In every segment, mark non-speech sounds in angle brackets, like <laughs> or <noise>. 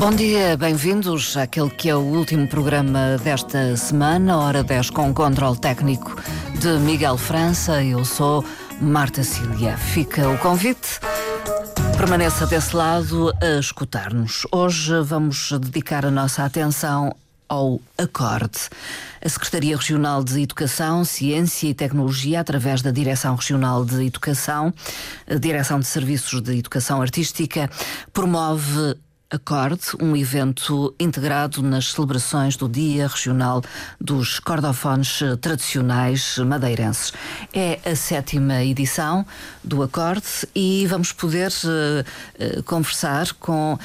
Bom dia, bem-vindos àquele que é o último programa desta semana, hora 10 com controle técnico de Miguel França. Eu sou Marta Cília. Fica o convite. Permaneça desse lado a escutar-nos. Hoje vamos dedicar a nossa atenção ao Acorde. A Secretaria Regional de Educação, Ciência e Tecnologia, através da Direção Regional de Educação, Direção de Serviços de Educação Artística, promove Acorde, um evento integrado nas celebrações do Dia Regional dos Cordofones Tradicionais Madeirenses. É a sétima edição do Acorde e vamos poder uh, uh, conversar com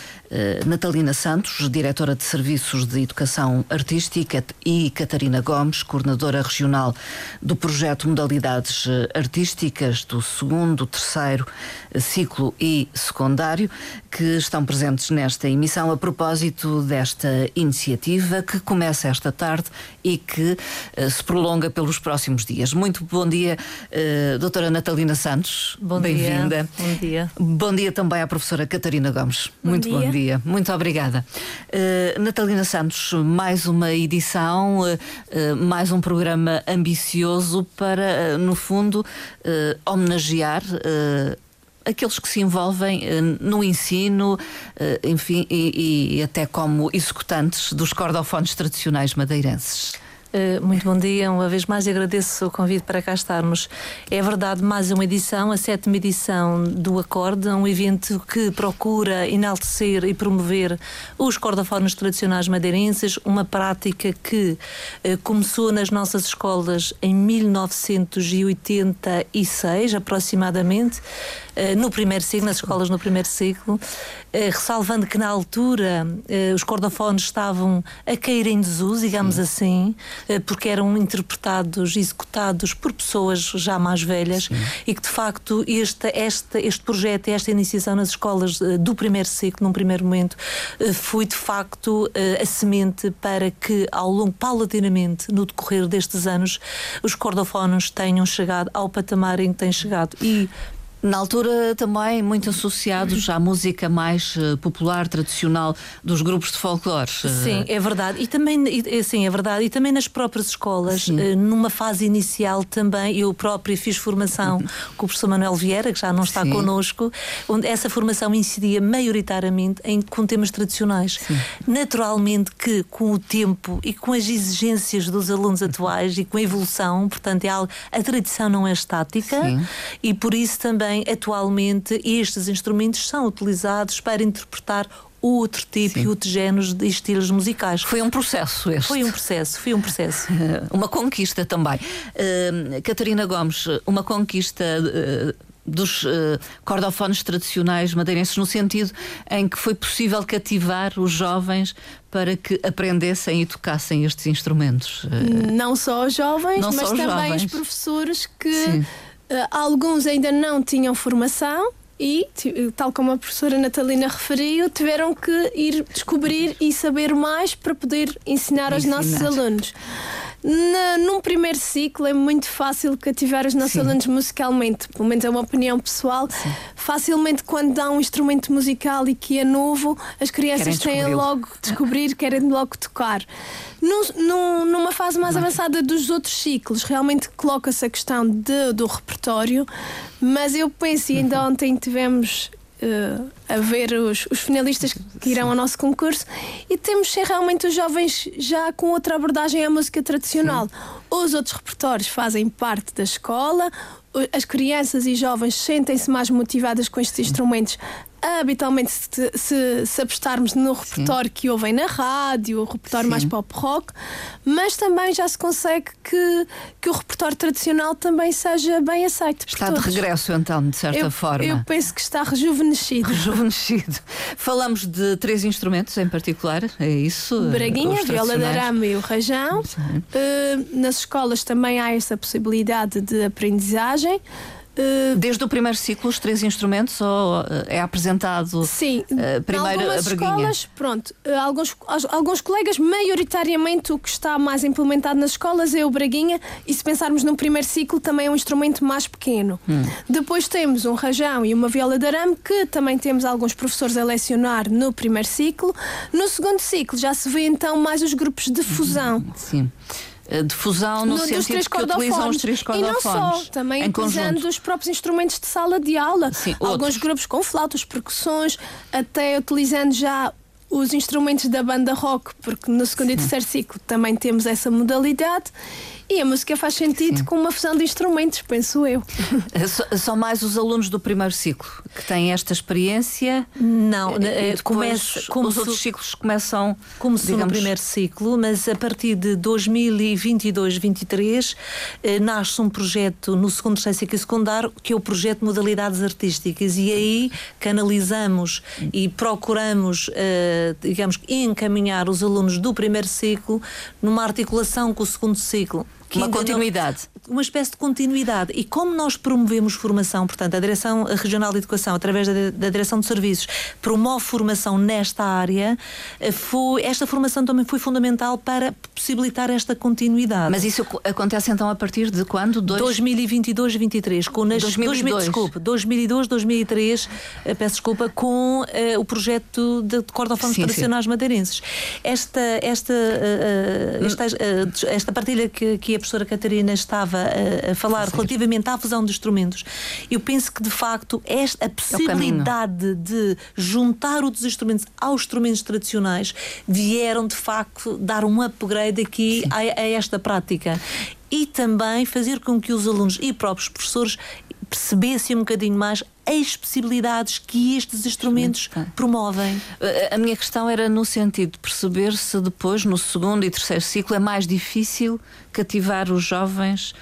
Natalina Santos, diretora de Serviços de Educação Artística, e Catarina Gomes, coordenadora regional do projeto Modalidades Artísticas do segundo, terceiro ciclo e secundário, que estão presentes nesta esta emissão a propósito desta iniciativa que começa esta tarde e que se prolonga pelos próximos dias. Muito bom dia, doutora Natalina Santos. Bom Bem-vinda. Bom dia. Bom dia também à professora Catarina Gomes. Bom Muito dia. bom dia. Muito obrigada. Uh, Natalina Santos, mais uma edição, mais um programa ambicioso para, no fundo, homenagear aqueles que se envolvem uh, no ensino, uh, enfim, e, e, até como executantes dos cordofones tradicionais madeirenses. Uh, muito bom dia, uma vez mais agradeço o convite para cá estarmos. É verdade, mais uma edição, a sétima edição do Acorde, um evento que procura enaltecer e promover os cordofones tradicionais madeirenses, uma prática que uh, começou nas nossas escolas em 1986, aproximadamente, no primeiro ciclo, nas escolas no primeiro ciclo, ressalvando que na altura os cordofones estavam a cair em desuso, digamos Sim. assim porque eram interpretados, executados por pessoas já mais velhas Sim. e que de facto este, este, este projeto, esta iniciação nas escolas do primeiro ciclo, num primeiro momento, foi de facto a semente para que ao longo, paulatinamente, no decorrer destes anos, os cordofonos tenham chegado ao patamar em que têm chegado. E na altura também muito associados à música mais uh, popular, tradicional dos grupos de folclore. Sim, é verdade. E também, e, sim, é verdade. E também nas próprias escolas, uh, numa fase inicial também, eu própria fiz formação com o professor Manuel Vieira, que já não está sim. connosco, onde essa formação incidia maioritariamente em, com temas tradicionais. Sim. Naturalmente que com o tempo e com as exigências dos alunos atuais e com a evolução, portanto, é algo, a tradição não é estática sim. e por isso também atualmente estes instrumentos são utilizados para interpretar outro tipo e outros géneros de estilos musicais. Foi um processo este. Foi um processo, foi um processo. <laughs> uma conquista também. Uh, Catarina Gomes, uma conquista. Uh, dos uh, cordofones tradicionais madeirenses, no sentido em que foi possível cativar os jovens para que aprendessem e tocassem estes instrumentos. Não só os jovens, Não mas só também jovens. os professores que Sim. Uh, alguns ainda não tinham formação e, tal como a professora Natalina referiu, tiveram que ir descobrir e saber mais para poder ensinar, ensinar. aos nossos alunos. Na, num primeiro ciclo é muito fácil cativar os nossos alunos musicalmente, pelo menos é uma opinião pessoal. Sim. Facilmente, quando dá um instrumento musical e que é novo, as crianças têm logo descobrir, <laughs> querem logo tocar. No, numa fase mais avançada dos outros ciclos, realmente coloca-se a questão de, do repertório, mas eu penso, e ainda ontem tivemos uh, a ver os, os finalistas que irão ao nosso concurso e temos ser realmente os jovens já com outra abordagem à música tradicional. Sim. Os outros repertórios fazem parte da escola, as crianças e jovens sentem-se mais motivadas com estes instrumentos habitualmente se, se, se apostarmos no repertório Sim. que ouvem na rádio, o repertório Sim. mais pop rock, mas também já se consegue que, que o repertório tradicional também seja bem aceito. Está de regresso então, de certa eu, forma. Eu penso que está rejuvenescido. Rejuvenescido. <laughs> Falamos de três instrumentos em particular, é isso? Braguinha, viola de arame e o rajão. Uh, nas escolas também há essa possibilidade de aprendizagem. Uh, Desde o primeiro ciclo, os três instrumentos, ou uh, é apresentado sim, uh, primeiro algumas a escolas, pronto, alguns, alguns colegas, maioritariamente o que está mais implementado nas escolas é o braguinha, e se pensarmos no primeiro ciclo, também é um instrumento mais pequeno. Hum. Depois temos um rajão e uma viola de arame, que também temos alguns professores a lecionar no primeiro ciclo. No segundo ciclo já se vê então mais os grupos de fusão. Sim de fusão no, no sentido que utilizam os três cordofones. E não só, também utilizando conjunto. os próprios instrumentos de sala de aula. Sim, Alguns outros. grupos com flautas, percussões, até utilizando já os instrumentos da banda rock, porque no segundo Sim. e terceiro ciclo também temos essa modalidade. E a música faz sentido Sim. com uma fusão de instrumentos, penso eu. <laughs> São mais os alunos do primeiro ciclo que têm esta experiência? Não, eh, começa, como os outros ciclos começam. Começou digamos... no primeiro ciclo, mas a partir de 2022-23 eh, nasce um projeto no segundo, ciclo e secundário, que é o projeto de modalidades artísticas. E aí canalizamos e procuramos, eh, digamos, encaminhar os alunos do primeiro ciclo numa articulação com o segundo ciclo uma continuidade. Uma espécie de continuidade. E como nós promovemos formação, portanto, a Direção Regional de Educação, através da, da Direção de Serviços, promove formação nesta área, eh, foi, esta formação também foi fundamental para possibilitar esta continuidade. Mas isso acontece então a partir de quando? Dois... 2022-23. Com nas, 2002. desculpa, 2002, 2003, eh, peço desculpa, com uh, o projeto de, de cordofones tradicionais madeirenses. Esta, esta, uh, esta, uh, esta partilha que, que a professora Catarina estava a, a falar relativamente à fusão de instrumentos, eu penso que de facto esta, a é possibilidade é de juntar os instrumentos aos instrumentos tradicionais vieram de facto dar um upgrade aqui a, a esta prática. E também fazer com que os alunos e próprios professores percebessem um bocadinho mais as possibilidades que estes instrumentos promovem. A minha questão era no sentido de perceber se depois, no segundo e terceiro ciclo, é mais difícil cativar os jovens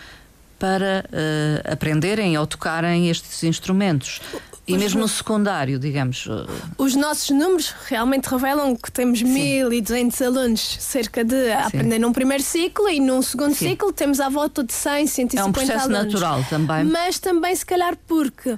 para uh, aprenderem ou tocarem estes instrumentos. E mesmo no secundário, digamos. Eh, Os nossos números realmente revelam que temos Sim. 1.200 alunos, cerca de a aprender num primeiro ciclo e num segundo Sim. ciclo temos à volta de 100, 150 alunos. É um processo alunos. natural também. Mas também, se calhar, porque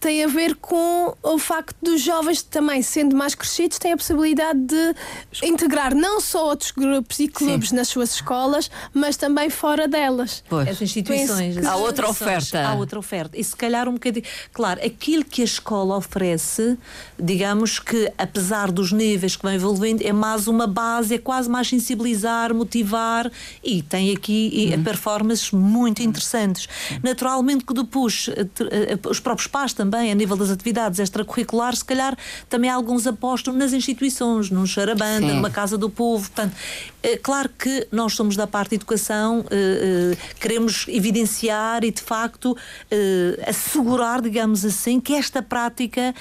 tem a ver com o facto dos jovens também, sendo mais crescidos, têm a possibilidade de integrar não só outros grupos e clubes Sim. nas suas escolas, mas também fora delas. Pois. As instituições. Há outra oferta. Há outra oferta. E se calhar um bocadinho. Claro, aquilo que a escola oferece, digamos que, apesar dos níveis que vão evoluindo, é mais uma base, é quase mais sensibilizar, motivar e tem aqui uhum. performances muito interessantes. Naturalmente que depois eh, eh, os próprios pais também, a nível das atividades extracurriculares, se calhar também alguns apostos nas instituições, num charabanda, Sim. numa casa do povo. Portanto, é claro que nós somos da parte de educação, eh, eh, queremos evidenciar e, de facto, eh, assegurar, digamos assim, que esta prática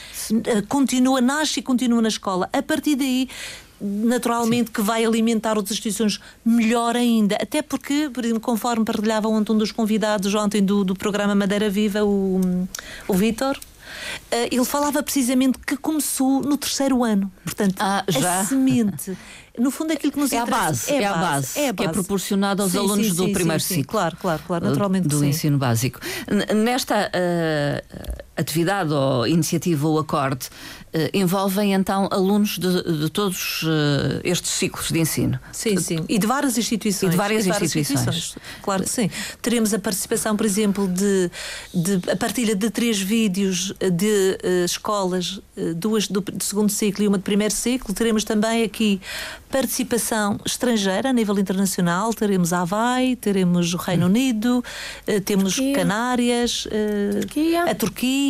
continua, nasce e continua na escola. A partir daí, naturalmente Sim. que vai alimentar outras instituições melhor ainda. Até porque, por exemplo, conforme partilhava ontem um dos convidados ontem do, do programa Madeira Viva, o, o Vítor, Uh, ele falava precisamente que começou no terceiro ano. Portanto, ah, já? a semente. No fundo, aquilo que nos é a base, é, a base, é a base, é a base. que é proporcionada aos sim, alunos sim, do sim, primeiro ciclo. Claro, claro, claro, naturalmente. Do, do ensino básico. Nesta uh, atividade ou iniciativa ou acorde, uh, envolvem então alunos de, de todos uh, estes ciclos de ensino. Sim, sim. E de várias instituições. E de várias, e de várias instituições. instituições. Claro que sim. Teremos a participação, por exemplo, de, de a partilha de três vídeos de uh, escolas, duas do, de segundo ciclo e uma de primeiro ciclo. Teremos também aqui participação estrangeira a nível internacional. Teremos a Havaí, teremos o Reino hum. Unido, temos Turquia. Canárias, Turquia. a Turquia,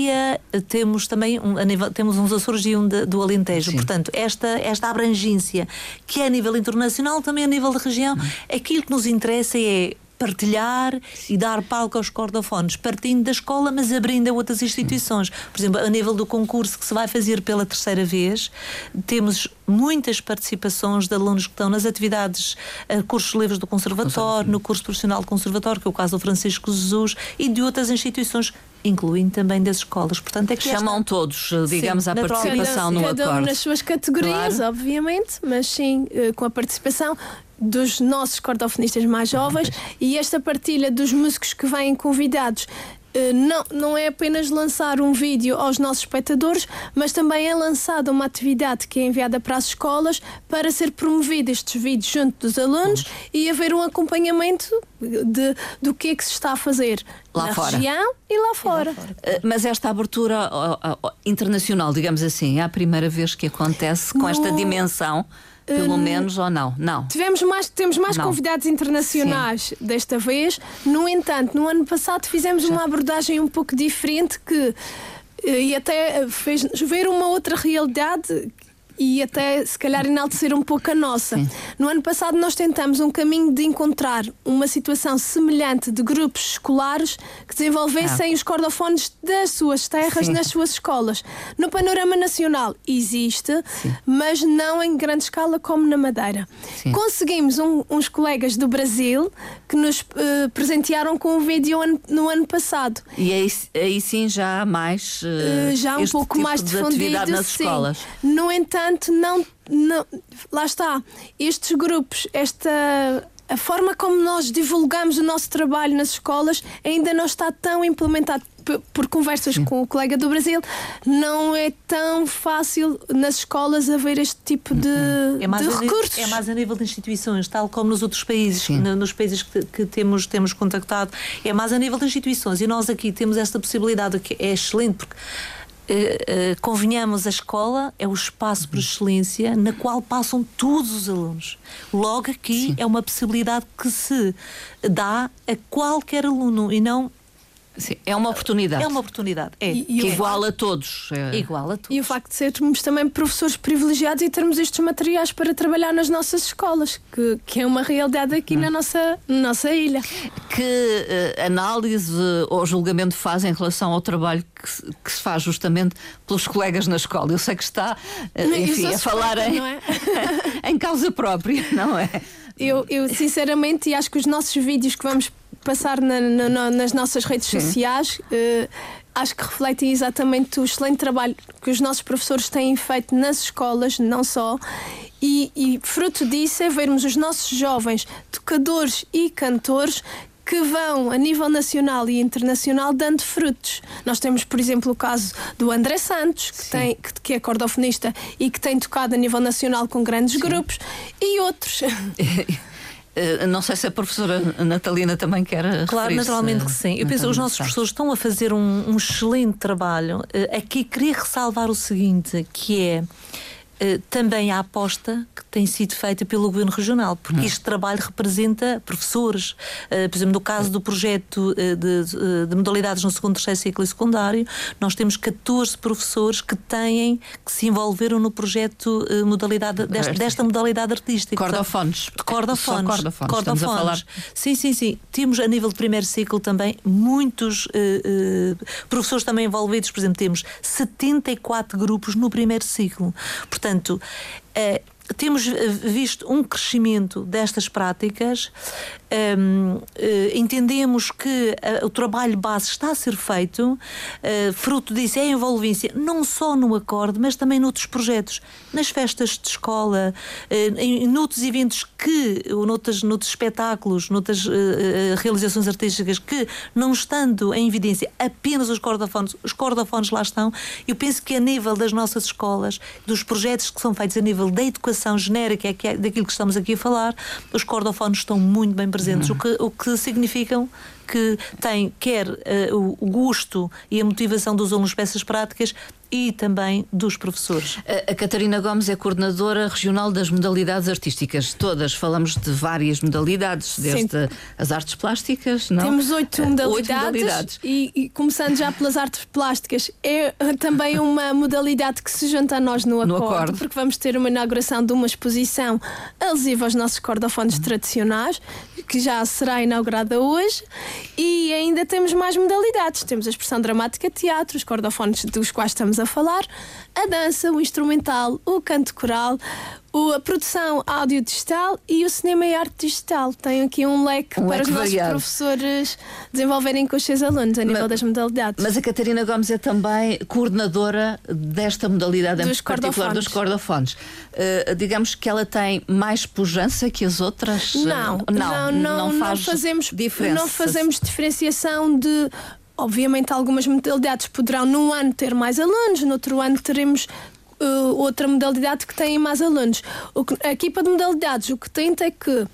temos também um, nível, temos uns Açores e um de, do Alentejo. Sim. Portanto, esta, esta abrangência que é a nível internacional, também a nível de região, hum. aquilo que nos interessa é partilhar e dar palco aos cordofones, partindo da escola, mas abrindo a outras instituições. Por exemplo, a nível do concurso que se vai fazer pela terceira vez, temos muitas participações de alunos que estão nas atividades, uh, cursos livres do conservatório, no curso profissional do conservatório, que é o caso do Francisco Jesus, e de outras instituições incluindo também das escolas. Portanto, é que chamam esta... todos, digamos, sim, à participação no cada acordo. Cada um nas suas categorias, claro. obviamente, mas sim eh, com a participação dos nossos cordofonistas mais jovens e esta partilha dos músicos que vêm convidados não, não é apenas lançar um vídeo aos nossos espectadores, mas também é lançada uma atividade que é enviada para as escolas para ser promovido estes vídeos junto dos alunos e haver um acompanhamento de, do que é que se está a fazer lá na fora. região e lá fora. Uh, Mas esta abertura internacional, digamos assim, é a primeira vez que acontece com No- esta dimensão, pelo menos, ou não? Não. Tivemos mais, temos mais Não. convidados internacionais desta vez. No entanto, no ano passado fizemos uma abordagem um pouco diferente que eh, e até fez ver uma outra realidade e até se calhar enaltecer um pouco a nossa. No ano passado nós tentamos um caminho de encontrar uma situação semelhante de grupos escolares que desenvolvessem os cordofones das suas terras Sim. nas suas escolas. No panorama nacional existe, mas não em grande escala como na Madeira. Sim. Conseguimos um- uns colegas do Brasil que nos eh, presentearam com um vídeo ano- no ano passado. E aí, aí sim já há mais. uh, Eh, já um pouco tipo mais de difundido nas sim. escolas. No entanto, não, não- lá está. Estes grupos, esta a forma como nós divulgamos o nosso trabalho nas escolas ainda não está tão implementado por conversas com o colega do Brasil, não é tão fácil nas escolas haver este tipo de, É mais, de a, ni- recursos. é mais a nível de instituições, tal como nos outros países, Sim. nos países que, que temos, temos contactado, é mais a nível de instituições. E nós aqui temos esta possibilidade que é excelente, porque eh, eh, convenhamos, a escola é o espaço por excelência na qual passam todos os alunos. Logo aqui é uma possibilidade que se dá a qualquer aluno e não Sim, é uma oportunidade. é uma oportunidade. É E- e igual a todos. é. igual a tudo. E o facto de sermos também professores privilegiados e termos estes materiais para trabalhar nas nossas escolas, que, que é uma realidade aqui Hum. na nossa, nossa ilha. Que eh, análise ou julgamento faz em relação ao trabalho que se, que se faz justamente pelos colegas na escola? Eu sei que está, eu enfim, a falar suspeita, em, é? <laughs> em causa própria, não é? Eu, eu sinceramente, e acho que os nossos vídeos que vamos passar na- na- na- nas nossas redes Sim. sociais. eh, Acho que refletem exatamente o excelente trabalho que os nossos professores têm feito nas escolas, não só. E, e fruto disso é vermos os nossos jovens tocadores e cantores que vão a nível nacional e internacional dando frutos. Nós temos, por exemplo, o caso do André Santos, que, tem, que, que é cordofonista e que tem tocado a nível nacional com grandes grupos, e outros. <laughs> Eh, Não sei se a professora Natalina também quer. Claro, naturalmente que sim. Eu penso que os nossos professores estão a fazer um, um excelente trabalho. Eh, Aqui queria ressalvar o seguinte, que é eh, também a aposta que tem sido feita pelo Governo Regional, porque este trabalho representa professores. Eh, Por exemplo, no caso do projeto eh, de, de modalidades no segundo, terceiro ciclo e secundário, nós temos 14 professores que têm, que se envolveram no projeto modalidade, desta, desta modalidade artística. Cordofones. De cordofones. Só cordofones. Estamos a falar. Sim, sim, sim. Temos a nível de primeiro ciclo também muitos professores também envolvidos. Por exemplo, temos 74 grupos no primeiro ciclo. Portanto, eh, temos eh, visto um crescimento destas práticas, Hum, eh, entendemos que eh, o trabalho base está a ser feito, eh, fruto disso é a envolvência não só no acorde, mas também noutros projetos, nas festas de escola, em, noutros eventos que, ou noutros, noutros espetáculos, noutras eh, realizações artísticas que, não estando em evidência apenas os cordofones, os cordofones lá estão. Eu penso que a nível das nossas escolas, dos projetos que são feitos a nível da educação genérica, que é daquilo que estamos aqui a falar, os cordofones estão muito bem presentes, o, que, o que significam que tem quer eh, o gosto e a motivação dos alunos para essas práticas e também dos professores. A a Catarina Gomes é coordenadora regional das modalidades artísticas. Todas falamos de várias modalidades, desde as artes plásticas, não? Temos oito Eh, modalidades, oito modalidades. E, e começando já pelas artes plásticas, é eh, também uma modalidade que se junta a nós no No acorde, acorde. porque vamos ter uma inauguração de uma exposição alusiva aos nossos cordofones tradicionais, que já será inaugurada hoje, e ainda temos mais modalidades. Temos a expressão dramática teatro, os cordofones dos quais estamos a falar, a dança, o instrumental, o canto coral, o- a produção áudio digital e o cinema e arte digital. Tem aqui um leque Um para leque os nossos variado. professores desenvolverem com os seus alunos a nível Mas- das modalidades. Mas a Catarina Gomes é também coordenadora desta modalidade, em Dos particular dos cordofones. cordofones. Eh, digamos que ela tem mais pujança que as outras? Não, Eh, não, não, não faz fazemos, diferença. não fazemos diferenciação de obviamente, algumas modalidades poderão num ano ter mais alunos, no outro ano teremos uh, outra modalidade que tem mais alunos. Que, a equipa de modalidades o que tenta é que uh,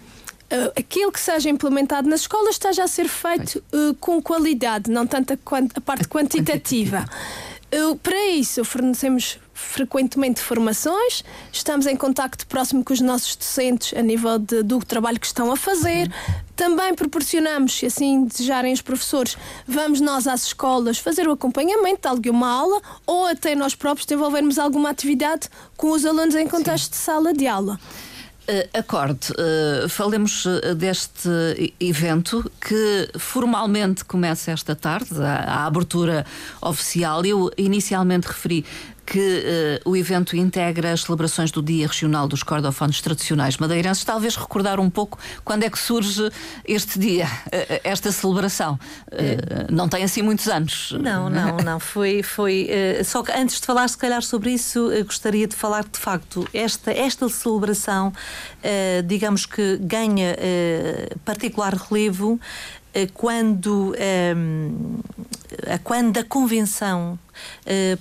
aquilo que seja implementado nas escolas esteja a ser feito uh, com qualidade, não tanto a, a parte quantitativa. <laughs> para isso, fornecemos frequentemente formações, estamos em contacto próximo com os nossos docentes a nível de, do trabalho que estão a fazer. Também proporcionamos, se assim desejarem os professores, vamos nós às escolas fazer o acompanhamento de uma aula ou até nós próprios desenvolvermos alguma atividade com os alunos em contexto Sim. de sala de aula. Uh, acorde, uh, falemos deste evento que formalmente começa esta tarde, a, a abertura oficial. Eu inicialmente referi que uh, o evento integra as celebrações do Dia Regional dos Cordofones Tradicionais Madeirenses. Talvez recordar um pouco quando é que surge este dia, uh, esta celebração. Uh, não tem assim muitos anos. Não, <laughs> não, não. Foi. foi só que antes de falar, se calhar, sobre isso, gostaria de falar que, de facto, esta, esta celebração, digamos que ganha particular relevo quando, quando a Convenção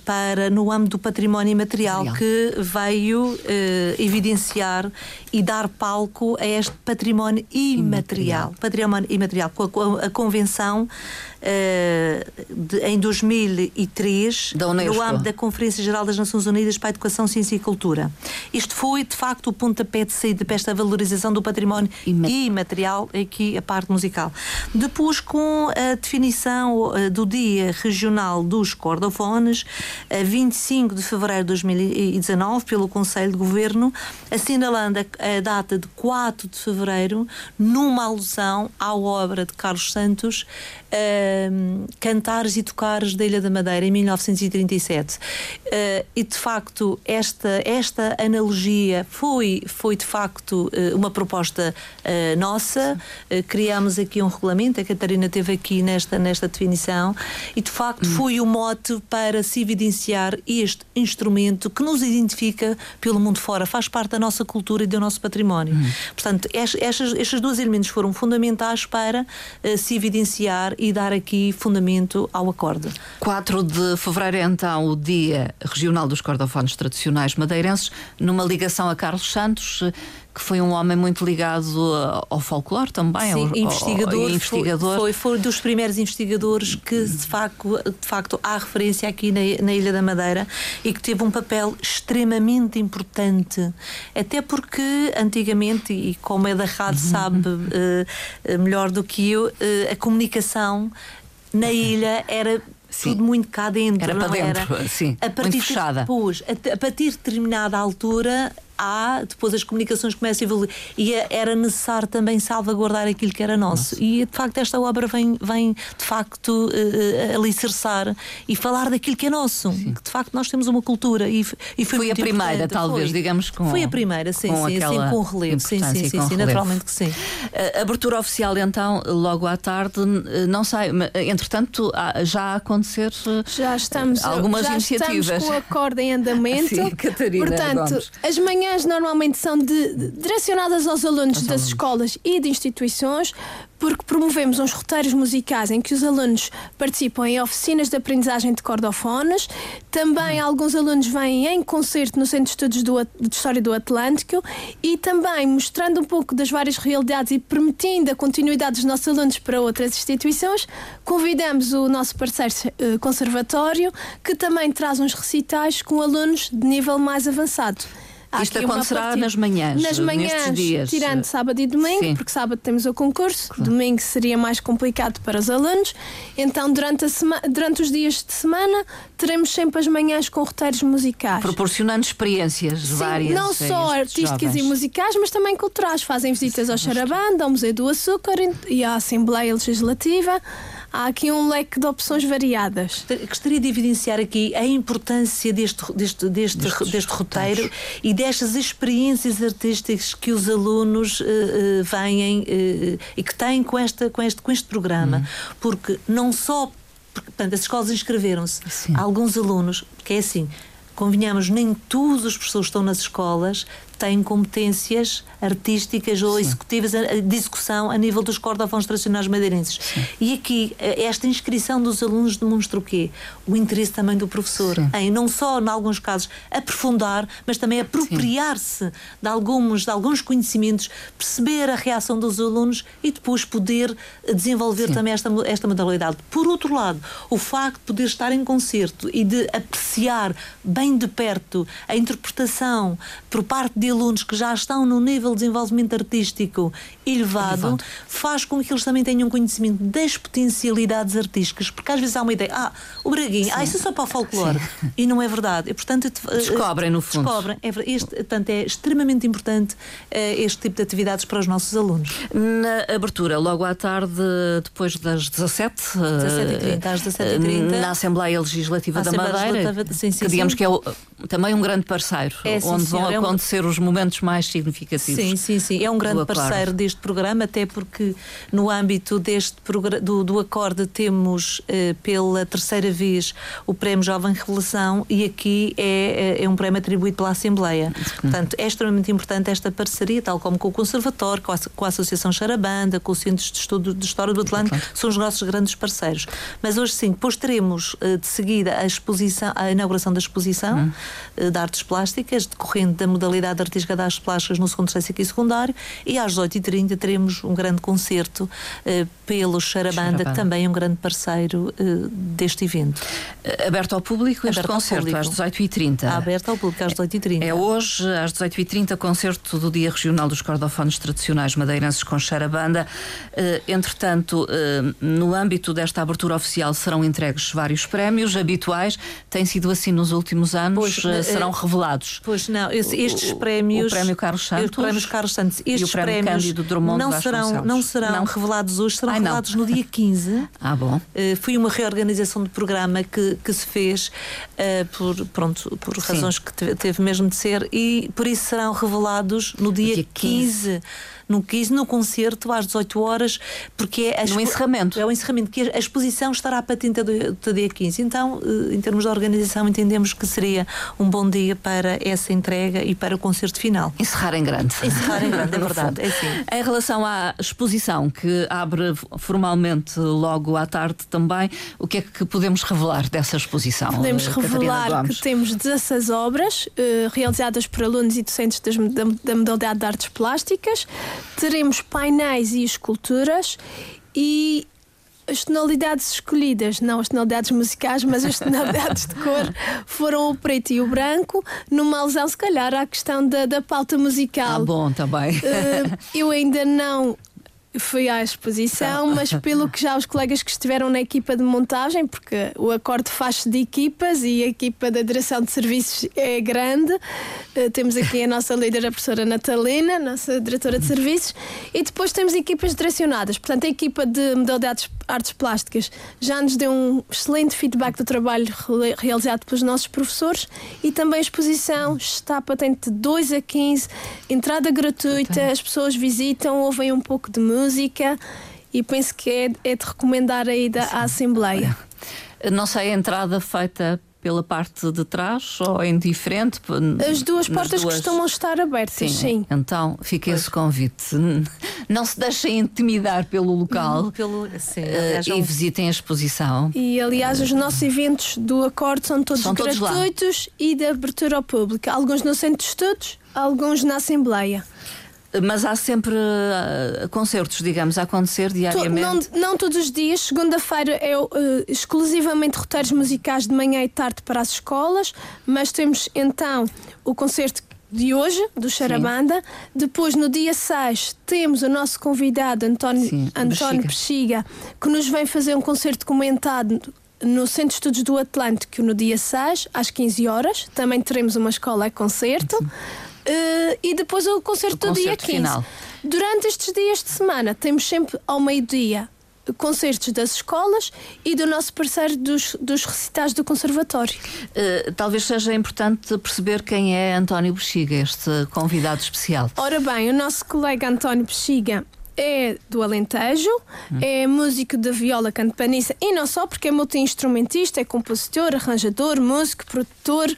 para no âmbito do património imaterial que veio eh, evidenciar e dar palco a este património imaterial. imaterial. Património imaterial, com a, a convenção uh, de, em 2003, no âmbito da Conferência Geral das Nações Unidas para a Educação, Ciência e Cultura. Isto foi, de facto, o pontapé de saída para esta valorização do património imaterial, aqui a parte musical. Depois, com a definição uh, do Dia Regional dos A 25 de fevereiro de 2019, pelo Conselho de Governo, assinalando a, a data de 4 de fevereiro, numa alusão à obra de Carlos Santos, uh, Cantares e Tocares da Ilha da Madeira, em 1937. Uh, e, de facto, esta, esta analogia foi, foi, de facto, uh, uma proposta uh, nossa. criámos aqui um regulamento, a Catarina teve aqui nesta, nesta definição, e, de facto, hum. foi o mote para se evidenciar este instrumento que nos identifica pelo mundo fora, faz parte da nossa cultura e do nosso património. Hum. Portanto, estes, estes dois elementos foram fundamentais para se evidenciar e dar aqui fundamento ao acorde. 4 de fevereiro é então o Dia Regional dos Cordofones Tradicionais Madeirenses, numa ligação a Carlos Santos que foi um homem muito ligado ao folclore também, Sim, ao, investigador, ao, ao investigador. Foi, foi, dos primeiros investigadores que de facto, de facto há referência aqui na, na, Ilha da Madeira e que teve um papel extremamente importante, até porque antigamente, e como é da rádio uhum. sabe uh, melhor do que eu, uh, a comunicação na ilha era Sim. tudo muito cá dentro. Era para dentro, era? sim. A partir muito fechada. Depois, a, a partir de determinada altura, há, depois as comunicações começam a evoluir. E é, era necessário também salvaguardar aquilo que era nosso. Nossa. E de facto esta obra vem, vem de facto uh, alicerçar e falar daquilo que é nosso. Sim. Que de facto nós temos uma cultura. E, e foi, foi a primeira, talvez, foi. digamos, com. Foi a primeira, sim, com sim, sim, com relevo. Sim, sim, sim, sim naturalmente que sim. A abertura oficial, então, logo à tarde, não sai. Entretanto, já a acontecer já estamos, algumas já iniciativas. Estamos com o acordo em andamento. <laughs> Sim, Catarina, Portanto, vamos. as manhãs normalmente são de, de, direcionadas aos alunos das escolas e de instituições, porque promovemos uns roteiros musicais em que os alunos participam em oficinas de aprendizagem de cordofones. Também alguns alunos vêm em concerto no Centro de Estudos do, de História do Atlântico e também mostrando um pouco das várias realidades e permitindo a continuidade dos nossos alunos para outras instituições, convidamos o nosso parceiro uh, conservatório, que também traz uns recitais com alunos de nível mais avançado. Isto acontecerá nas manhãs, nas manhãs, dias. tirando sábado e domingo, Sim. porque sábado temos o concurso, claro. domingo seria mais complicado para os alunos. Então, durante, durante os dias de semana, teremos sempre as manhãs com roteiros musicais. Proporcionando experiências Sim, várias. Não só artísticas jovens. e musicais, mas também culturais. Fazem visitas ao Charabanda, ao Museu do Açúcar e à Assembleia Legislativa há aqui um leque de opções variadas. Gostaria de evidenciar aqui a importância deste, deste, deste, deste roteiro e destas experiências artísticas que os alunos uh, uh, vêm uh, e que têm com, esta, com, este, com este programa. Uhum. Porque não só. Porque, portanto, as escolas inscreveram-se. Alguns alunos, que é assim, convenhamos, nem todos os professores que estão nas escolas têm competências artísticas ou Sim. executivas de execução a nível dos cordofones tradicionais madeirenses. Sim. E aqui, eh, esta inscrição dos alunos demonstra o quê? O interesse também do professor Sim. em não só, em alguns casos, aprofundar, mas também apropriar-se de alguns, de alguns conhecimentos, perceber a reação dos alunos e depois poder desenvolver também esta, esta modalidade. Por outro lado, o facto de poder estar em concerto e de apreciar bem de perto a interpretação por parte de alunos que já estão no nível de desenvolvimento artístico elevado, elevado, faz com que eles também tenham conhecimento das potencialidades artísticas, porque às vezes há uma ideia, ah, o Braguinho, ah, isso é só para o folclore. Sim. <laughs> E não é verdade. E, portanto, descobrem, no fundo. Descobrem. É, este, portanto, é extremamente importante uh, este tipo de atividades para os nossos alunos. Na abertura, logo à tarde, depois das 17, 17h30, às 17h30, na Assembleia Legislativa da Madeira, sim, sim, que digamos que é o, também um grande parceiro, é, onde vão acontecer é um... os momentos mais significativos. Sim, sim, sim. É um grande parceiro deste programa, até porque no âmbito deste do, do acorde temos eh, pela terceira vez o Prémio Jovem Revelação e aqui é, é, é um prémio atribuído pela Assembleia. Portanto, é extremamente importante esta parceria, tal como com o Conservatório, com a, com a Associação Charabanda, com o Centro de Estudo de História do Atlântico, são os nossos grandes parceiros. Mas hoje sim, depois teremos eh, de seguida a exposição, a inauguração da exposição uhum. Eh, de artes plásticas, decorrente da modalidade artística das artes plásticas no segundo, terceiro e secundário, e às 18h30 teremos um grande concerto uh, pelo Charabanda, que também é um grande parceiro uh, deste evento. Uh, aberto ao público este aberto concerto público. às 18h30. Aberto ao público às 18h30. É hoje, às 18h30, concerto do Dia Regional dos Cordofones Tradicionais Madeirenses com Charabanda. entretanto, no âmbito desta abertura oficial serão entregues vários prémios habituais. Tem sido assim nos últimos anos? Pois, serão revelados? Pois não, estes o, prémios. O prémio Carlos Santos. Os prémios Carlos Santos. Estes o prémio prémios Cândido Drummond não serão, não serão não. revelados hoje, serão Ai, revelados no dia 15. <laughs> ah, bom. Uh, foi uma reorganização de programa que, que se fez uh, por, pronto, por razões que teve mesmo de ser e por isso serão revelados no dia, dia 15. 15 no 15, no concerto, às 18 horas, porque é. No encerramento. É o encerramento, que a exposição estará patente até dia 15. Então, eh, em termos de organização, entendemos que seria um bom dia para essa entrega e para o concerto final. Encerrar em grande. Encerrar em grande, é <laughs> verdade. É assim. Em relação à exposição, que abre formalmente logo à tarde também, o que é que podemos revelar dessa exposição? Podemos revelar que temos 16 obras uh, realizadas por alunos e docentes das, da, da modalidade de artes plásticas teremos painéis e esculturas e as tonalidades escolhidas, não as tonalidades musicais, mas as tonalidades de cor, <laughs> foram o preto e o branco, numa alusão, se calhar, à questão da, da pauta musical. Ah, bom, também. Uh, eu ainda não Fui à exposição, tá. mas pelo que já os colegas que estiveram na equipa de montagem, porque o acorde faz de equipas e a equipa da direção de serviços é grande. Uh, temos aqui a nossa líder, a professora Natalina, nossa diretora de serviços, e depois temos equipas direcionadas. Portanto, a equipa de modalidades artes plásticas. Já nos deu um excelente feedback do trabalho realizado pelos nossos professores e também a exposição está patente de 2 a 15, entrada gratuita, as pessoas visitam, ouvem um pouco de música e penso que é, é de recomendar a ida à Assembleia. Não <laughs> sei, a entrada feita pela parte de trás ou é indiferente? As duas portas duas... costumam estar abertas, sim. sim. Então fica esse convite. <laughs> Não se deixem intimidar pelo local pelo... Sim, uh, e visitem a exposição. E aliás, os nossos eventos do Acorde são todos são gratuitos todos e de abertura ao público. Alguns no Centro de Estudos, alguns na Assembleia. Mas há sempre uh, concertos, digamos, a acontecer diariamente? Não, não todos os dias. Segunda-feira é uh, exclusivamente roteiros musicais de manhã e tarde para as escolas, mas temos então o concerto de hoje, do Charabanda. Sim. Depois, no dia 6, temos o nosso convidado António, Sim, António Bexiga, que nos vem fazer um concerto comentado no Centro de Estudos do Atlântico no dia 6, às 15 horas. Também teremos uma escola a concerto. Sim. Uh, e depois o concerto, o do dia 15. Final. Durante estes dias de semana, temos sempre ao meio-dia concertos das escolas e do nosso parceiro dos, dos recitais do Conservatório. Uh, talvez seja importante perceber quem é António Bexiga, este convidado especial. Ora bem, o nosso colega António Bexiga é do Alentejo, hum. é músico de viola campanista e não só, porque é multi-instrumentista, é compositor, arranjador, músico, produtor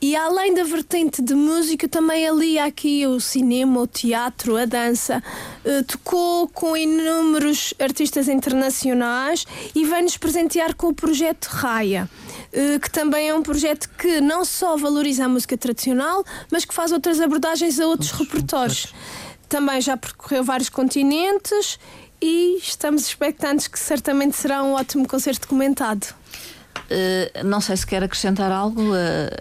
e além da vertente de música, também ali aqui o cinema, o teatro, a dança. Uh, tocou com inúmeros artistas internacionais e vai-nos presentear com o projeto Raia. Uh, que também é um projeto que não só valoriza a música tradicional, mas que faz outras abordagens a outros, outros repertórios. repertórios também já percorreu vários continentes e estamos expectantes que certamente será um ótimo concerto comentado. Uh, não sei se quer acrescentar algo uh,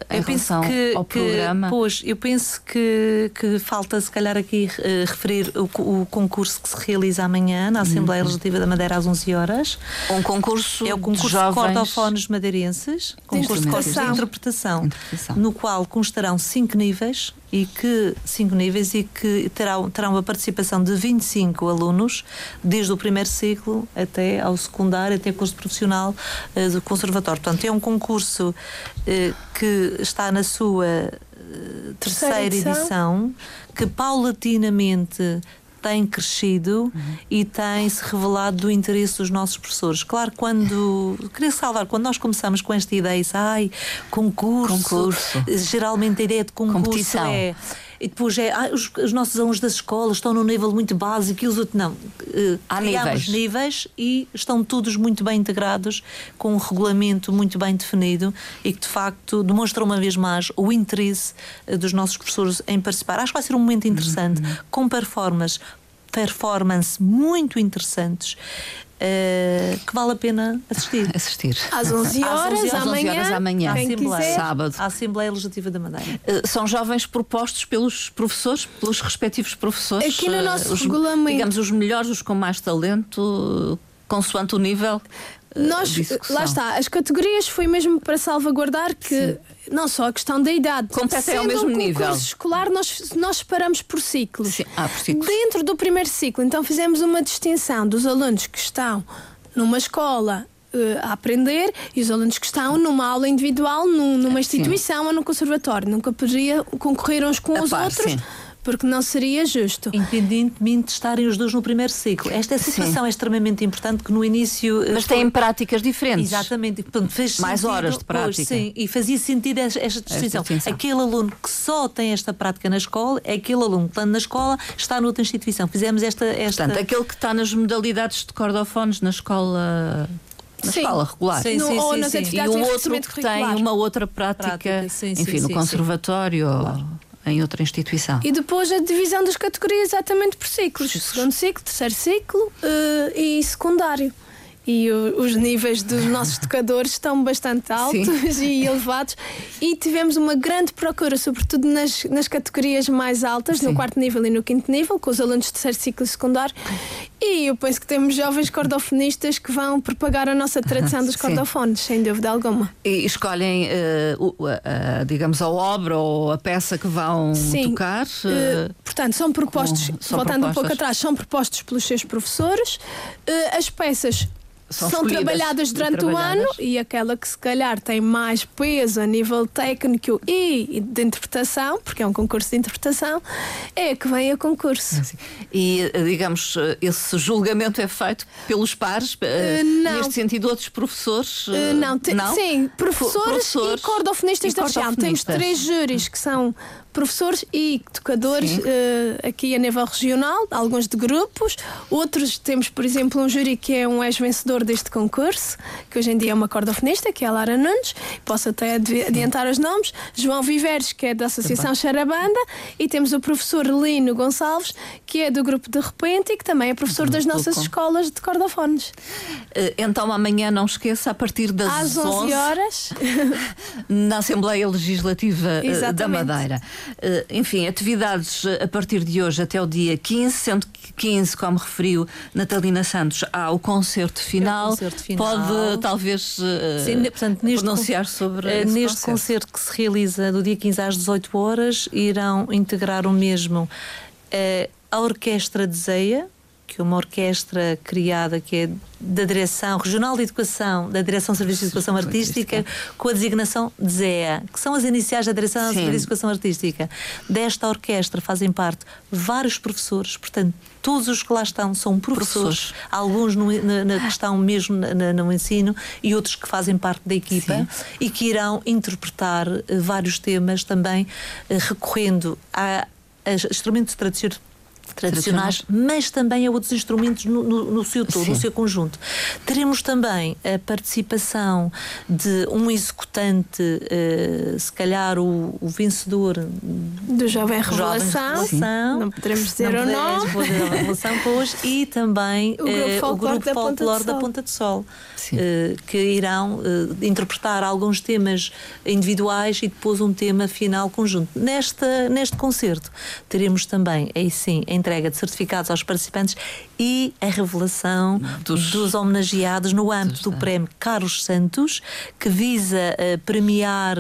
em relação que, ao que, programa. Pois, eu penso que, que falta se calhar aqui uh, referir o, o, concurso que se realiza amanhã na Assembleia uhum. Legislativa da Madeira às 11 horas. Um concurso É o concurso de, jovens... de cordofones madeirenses, concurso de, de interpretação, interpretação, no qual constarão cinco níveis e que cinco níveis e que terão, terão a participação de 25 alunos desde o primeiro ciclo até ao secundário, até curso profissional do conservatório. Portanto, é um concurso uh, que está na sua uh, terceira edição. edição, que paulatinamente tem crescido uhum. e tem se revelado do interesse dos nossos professores. Claro, quando. Queria salvar, quando nós começamos com esta ideia, ai, concurso, concurso. geralmente a ideia de concurso Competição. é e depois é ah, os, os, nossos alunos das escolas estão num nível muito básico e os outros não. Uh, Há níveis. níveis e estão todos muito bem integrados, com um regulamento muito bem definido e que de facto demonstra uma vez mais o interesse uh, dos nossos professores em participar. Acho que vai ser um momento interessante, uhum. com performance, performance muito interessantes. Uh, que vale a pena assistir. Assistir. Às 11 horas, Às 11 horas amanhã, horas amanhã. Assembleia, sábado. A Assembleia Legislativa da Madeira. Uh, são jovens propostos pelos professores, pelos respectivos professores. Aqui no nosso uh, os, regulamento. Digamos, os melhores, os com mais talento, consoante o nível. Nós, lá está, as categorias foi mesmo para salvaguardar que Sim. não só a questão da idade, competem ao mesmo um nível. escolar, nós, nós separamos por ciclos. Sim. Ah, por ciclos. Dentro do primeiro ciclo, então fizemos uma distinção dos alunos que estão numa escola uh, a aprender e os alunos que estão numa aula individual, num, numa instituição sim. ou num conservatório. Nunca poderia concorrer uns com a os par, outros. Sim porque não seria justo. Independentemente de estarem os dois no primeiro ciclo. Esta situação Sim. é extremamente importante que no início. Eh, Mas foi... têm práticas diferentes. Exatamente. Portanto, fez Mais sentido, horas de prática. Pois, sim, e fazia sentido esta, esta distinção. Aquele aluno que só tem esta prática na escola é aquele aluno que está na escola, está noutra instituição. Fizemos esta. esta... Portanto, aquele que está nas modalidades de cordofones na escola na sim. escola regular. Sim, sim, ou nas sim, E o outro que tem uma outra prática, prática enfim, no conservatório. Claro em outra instituição. E depois a divisão das categorias exatamente por ciclos: segundo ciclo, terceiro ciclo uh, e secundário e o, os níveis dos nossos <laughs> tocadores estão bastante altos Sim. e <laughs> elevados e tivemos uma grande procura, sobretudo nas, nas categorias mais altas, Sim. no quarto nível e no quinto nível, com os alunos de terceiro ciclo secundário. E eu penso que temos jovens cordofonistas que vão propagar a nossa tradição <laughs> dos cordofones, sem dúvida alguma. E escolhem, uh, uh, uh, digamos, a obra ou a peça que vão Sim. tocar? Eh, portanto, são propostos, com, voltando propostas. um pouco atrás, são propostos pelos seus professores. Eh, as peças são, são trabalhadas durante trabalhadas. o ano e aquela que se calhar tem mais peso a nível técnico e de interpretação, porque é um concurso de interpretação, é que vem a concurso. E, digamos, esse julgamento é feito pelos pares, uh, neste sentido, outros professores? Uh, não, não, sim, professores, professores e cordofonistas da região. Temos três júris que são professores e tocadores uh, aqui a nível regional, alguns de grupos, outros temos, por exemplo, um júri que é um ex-vencedor deste concurso, que hoje em dia é uma cordofonista, que é a Lara Nunes, posso até adiantar os nomes, João Viveres, que é da Associação Charabanda, e temos o professor Lino Gonçalves, que é do grupo de repente e que também é professor das nossas escolas de cordofones. Uh, então amanhã não esqueça, a partir das Às 11, 11 horas, <laughs> na Assembleia Legislativa uh, da Madeira. Eh, enfim, atividades a partir de hoje até o dia 15, sendo que 15, como referiu Natalina Santos, há o concerto final. É o concerto final. Pode talvez eh, Sim, portanto, neste pronunciar sobre uh, Neste concerto. concerto que se realiza do dia 15 às 18 horas, irão integrar o mesmo a Orquestra de Zeia, que é uma orquestra criada que é da Direção Regional de Educação, da Direção de Serviços de Educação Artística, com a designação de ZEA, que são as iniciais da Direção de Serviços de Educação Artística. Desta orquestra fazem parte vários professores, portanto, todos os que lá estão são professores, professores. alguns no, na, na, que estão mesmo na, no ensino e outros que fazem parte da equipa Sim. e que irão interpretar uh, vários temas também uh, recorrendo a, a instrumentos tradicionais tradicionais, mas também a outros instrumentos no, no, no seu todo, Sim. no seu conjunto. Teremos também a participação de um executante, uh, se calhar o, o, vencedor do Jovem Revelação. Revelação. Não poderemos dizer o nome. Revelação pois, e também o grupo, uh, o grupo da, Folclore da Ponta de Sol, uh, que irão interpretar alguns temas individuais e depois um tema final conjunto. Nesta, neste concerto teremos também, aí sim, a entrega de certificados aos participantes e a revelação dos, dos homenageados no âmbito do Prémio Carlos Santos, que visa uh, premiar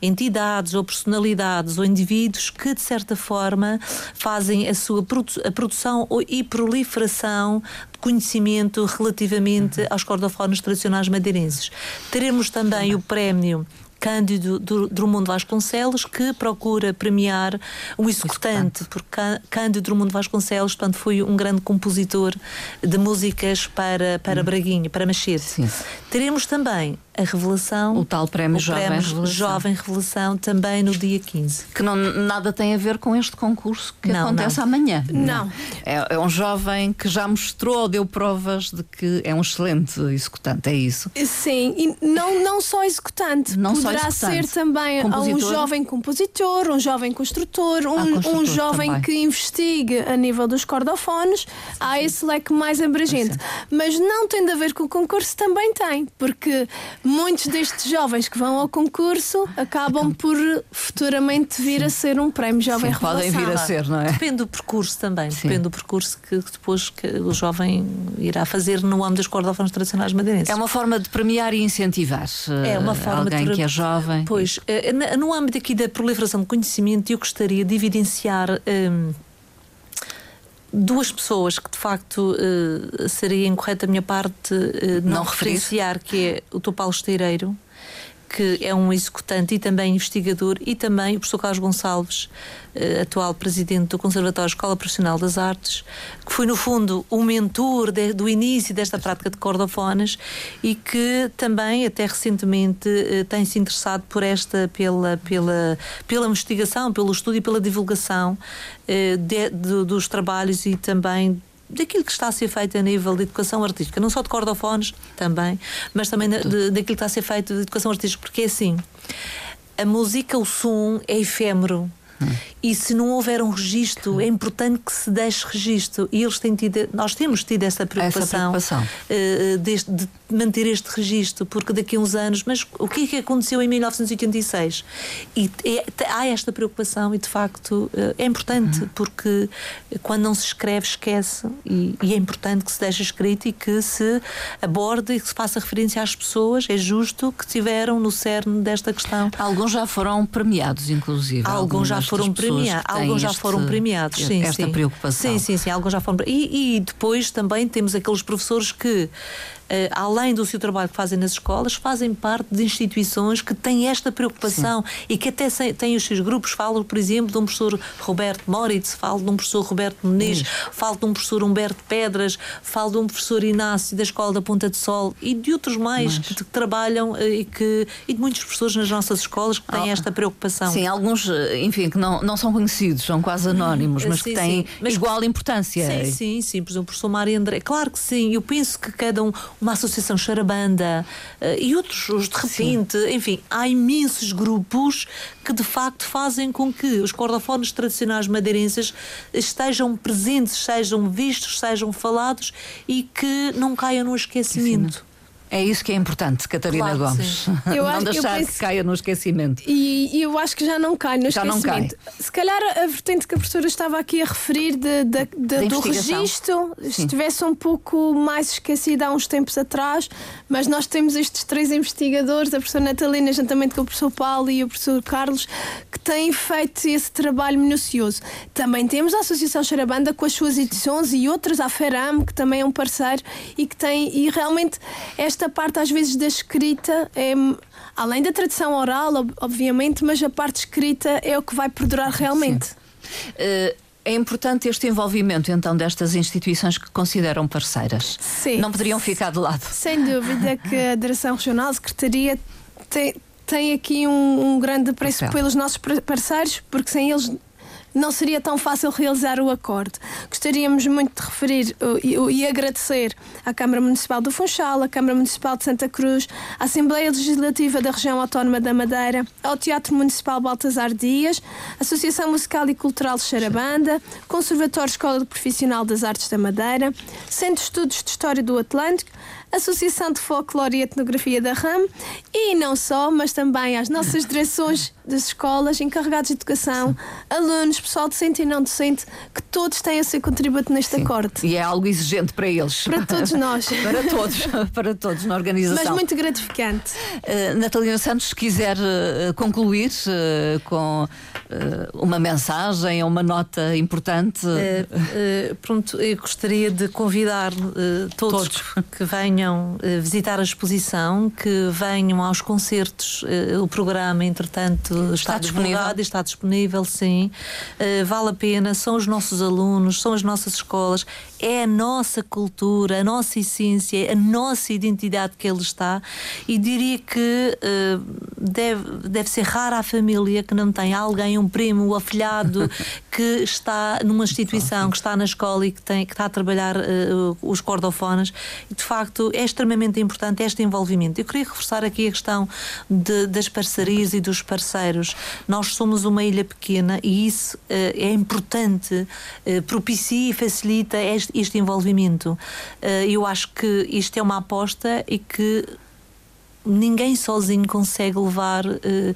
entidades ou personalidades ou indivíduos que, de certa forma, fazem a sua produ a produção e proliferação de conhecimento relativamente uhum. aos cordofones tradicionais madeirenses. Teremos também o prémio Cândido Drummond Vasconcelos, que procura premiar o executante, porque Cândido Drummond Vasconcelos, portanto, foi um grande compositor de músicas para, para hum. Braguinho, para Machete. Sim. Teremos também a revelação. O tal prémio, o Jovem, prémio revelação. Jovem Revelação também no dia 15. Que não, nada tem a ver com este concurso que não, acontece não. amanhã. Não. É, é, um jovem que já mostrou, deu provas de que é um excelente executante, é isso? Sim, e não, não só executante. Não Poderá só executante. ser também compositor? um jovem compositor, um jovem construtor, um, ah, construtor um jovem também. que investigue a nível dos cordofones. Sim, Há sim. esse leque mais abrangente. Mas não tem de ver com o concurso, também tem, porque muitos destes jovens que vão ao concurso acabam por futuramente vir a ser um prémio jovem Sim, Podem vir a ser, não é? Depende do percurso também, Sim. depende do percurso que depois que o jovem irá fazer no âmbito das cordofones tradicionais madeirenses. É uma forma de premiar e incentivar é uma forma alguém de... que é jovem. Pois, eh, no âmbito aqui da proliferação de conhecimento, eu gostaria de evidenciar. Hum, duas pessoas que de facto uh, seria incorreto da minha parte uh, não, não referenciar, que é o Topal Esteireiro que é um executante e também investigador, e também o professor Carlos Gonçalves, eh, atual presidente do Conservatório Escola Profissional das Artes, que foi, no fundo, o mentor de, do início desta prática de cordofones e que também, até recentemente, eh, tem se interessado por esta, pela, pela, pela investigação, pelo estudo e pela divulgação eh, de, de, dos trabalhos e também daquilo que está a ser feito a nível de educação artística, não só de cordofones também, mas também de, daquilo que está a ser feito de educação artística, porque é assim, a música, o som é efêmero. E se não houver um registro, é importante que se deixe registro. E eles têm tido, nós temos tido essa preocupação, essa preocupação. Uh, de, de, manter este registro, porque daqui a uns anos, mas o que é que aconteceu em 1986? E é, há esta preocupação e de facto uh, é importante, uhum. porque quando não se escreve, esquece. E, e, é importante que se deixe escrito e que se aborde e que se faça referência às pessoas, é justo que estiveram no cerne desta questão. Alguns já foram premiados, inclusive. Alguns já foram premiados. Alguns já foram premiados, sim, esta sim. preocupação. Sim, sim, sim. Alguns já foram. E, e depois também temos aqueles professores que além do seu trabalho que fazem nas escolas, fazem parte de instituições que têm esta preocupação Sim. e que até têm os seus grupos. Falo, por exemplo, de um professor Roberto Moritz, falo de um professor Roberto Muniz, falo de um professor Humberto Pedras, falo de um professor Inácio da Escola da Ponta de Sol e de outros mais, que, que, trabalham eh, e, que, e de muitos professores nas nossas escolas que têm oh, esta preocupação. Sim, alguns, eh, enfim, que não, não são conhecidos, são quase anónimos, mas sim, que têm igual importância. Sim, sim, sim. Por exemplo, o professor Mário André. Claro que sim, eu penso que cada um, uma associação Charabanda uh, e outros, os de repente, Sim. enfim, há imensos grupos que de facto fazem com que os cordofones tradicionais madeirenses estejam presentes, sejam vistos, sejam falados e que não caiam no esquecimento. É isso que é importante, Catarina Claro Gomes. <laughs> Não acho- deixar penso- que caia no esquecimento. E, e eu acho que já não cai no Já não esquecimento. Se calhar a vertente que a professora estava aqui a referir de, de- de- do registro Sim. estivesse um pouco mais esquecida há uns tempos atrás, mas nós temos estes três investigadores, a professora Natalina, juntamente com o professor Paulo e o professor Carlos, que têm feito esse trabalho minucioso. Também temos a Associação Charabanda com as suas edições e outras, a FERAM, que também é um parceiro e que tem, e realmente esta parte às vezes da escrita é além da tradição oral, ob- obviamente, mas a parte escrita é o que vai perdurar realmente. Eh, é importante este envolvimento, então, destas instituições que consideram parceiras. Sim. Não poderiam ficar de lado. Sem dúvida que a Direção Regional, a Secretaria, tem, tem aqui um, um grande preço Papel. pelos nossos par- parceiros, porque sem eles não seria tão fácil realizar o acordo. Gostaríamos muito de referir uh, e, uh, e agradecer à Câmara Municipal do Funchal, à Câmara Municipal de Santa Cruz, à Assembleia Legislativa da Região Autónoma da Madeira, ao Teatro Municipal Baltasar Dias, Associação Musical e Cultural de Conservatório Escola Profissional das Artes da Madeira, Centro de Estudos de História do Atlântico, Associação de Folclore e Etnografia da RAM e não só, mas também às nossas direções das escolas, encarregados de educação, alunos, pessoal docente e não docente, que todos têm o seu contributo neste acordo. E é algo exigente para eles. Para todos nós. <laughs> para todos, <laughs> para todos na organização. Mas muito gratificante. Uh, Natalina Santos, se quiser uh, concluir uh, com uh, uma mensagem ou uma nota importante. Pronto, eu gostaria de convidar todos, Todos. que venham eh, visitar a exposição, que venham aos concertos. Eh, o programa, entretanto, está, Está disponível? e está disponível, sim. Eh, vale a pena, são os nossos alunos, são as nossas escolas, é a nossa cultura, a nossa essência, a nossa identidade que ele está. E diria que eh, deve, deve ser rara a família que não tem alguém, um primo, um afilhado, <laughs> que está numa instituição, que está na escola e que, tem, que está a trabalhar eh, os cordofones. E, de facto, é extremamente importante este envolvimento. Eu queria reforçar aqui a questão de- das parcerias e dos parceiros. Nós somos uma ilha pequena e isso eh, é importante, propicia e facilita este, este envolvimento. Eh, eu acho que isto é uma aposta e que ninguém sozinho consegue levar eh,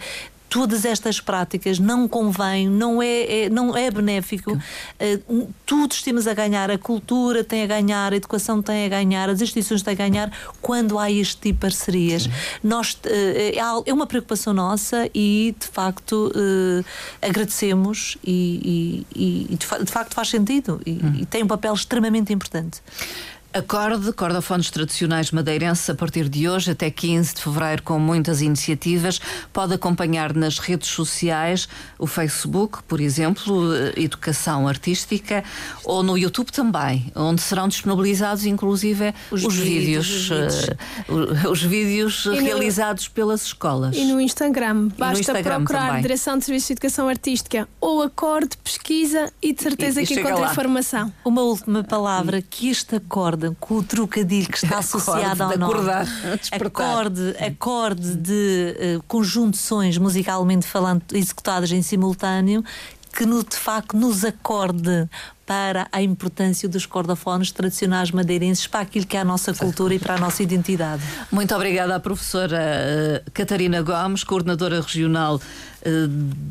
todas estas práticas não convém não é, é- não é benéfico. Um, todos temos a ganhar a cultura tem a ganhar a educação tem a ganhar as instituições têm a ganhar quando há este tipo de parcerias. Nós eh, é uma preocupação nossa e de facto eh, agradecemos e, e- e de, fa- de facto faz sentido e, e tem um papel extremamente importante Acorde, cordofones tradicionais madeirenses a partir de hoje até 15 de fevereiro com muitas iniciativas. Pode acompanhar nas redes sociais, o Facebook, por exemplo, eh, Educação Artística, ou no YouTube também, onde serão disponibilizados inclusive os, Os vídeos, vídeos, os vídeos. eh, <laughs> no- realizados pelas escolas. E no Instagram, basta Instagram procurar também. Direção de Serviços de Educação Artística ou acorde, pesquisa e de certeza E- e que encontra lá. informação. Uma última palavra que este acorde, com o trocadilho que está <laughs> associado ao de nome. acordar, despertar. Acorde, acorde de eh, conjunções musicalmente falando executadas em simultâneo que no, de facto nos acorde para a importância dos cordofones tradicionais madeirenses para aquilo que é a nossa cultura e para a nossa identidade. Muito obrigada à professora eh, Catarina Gomes, coordenadora regional eh,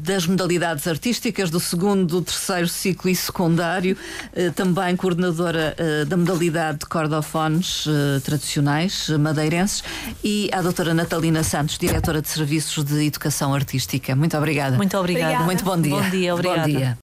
das modalidades artísticas do segundo, terceiro ciclo e secundário, eh, também coordenadora da modalidade de cordofones tradicionais madeirenses e à doutora Natalina Santos, diretora de Serviços de Educação Artística. Muito obrigada. Muito obrigada. Obrigada. Muito bom dia. Bom dia, obrigada. Bom dia.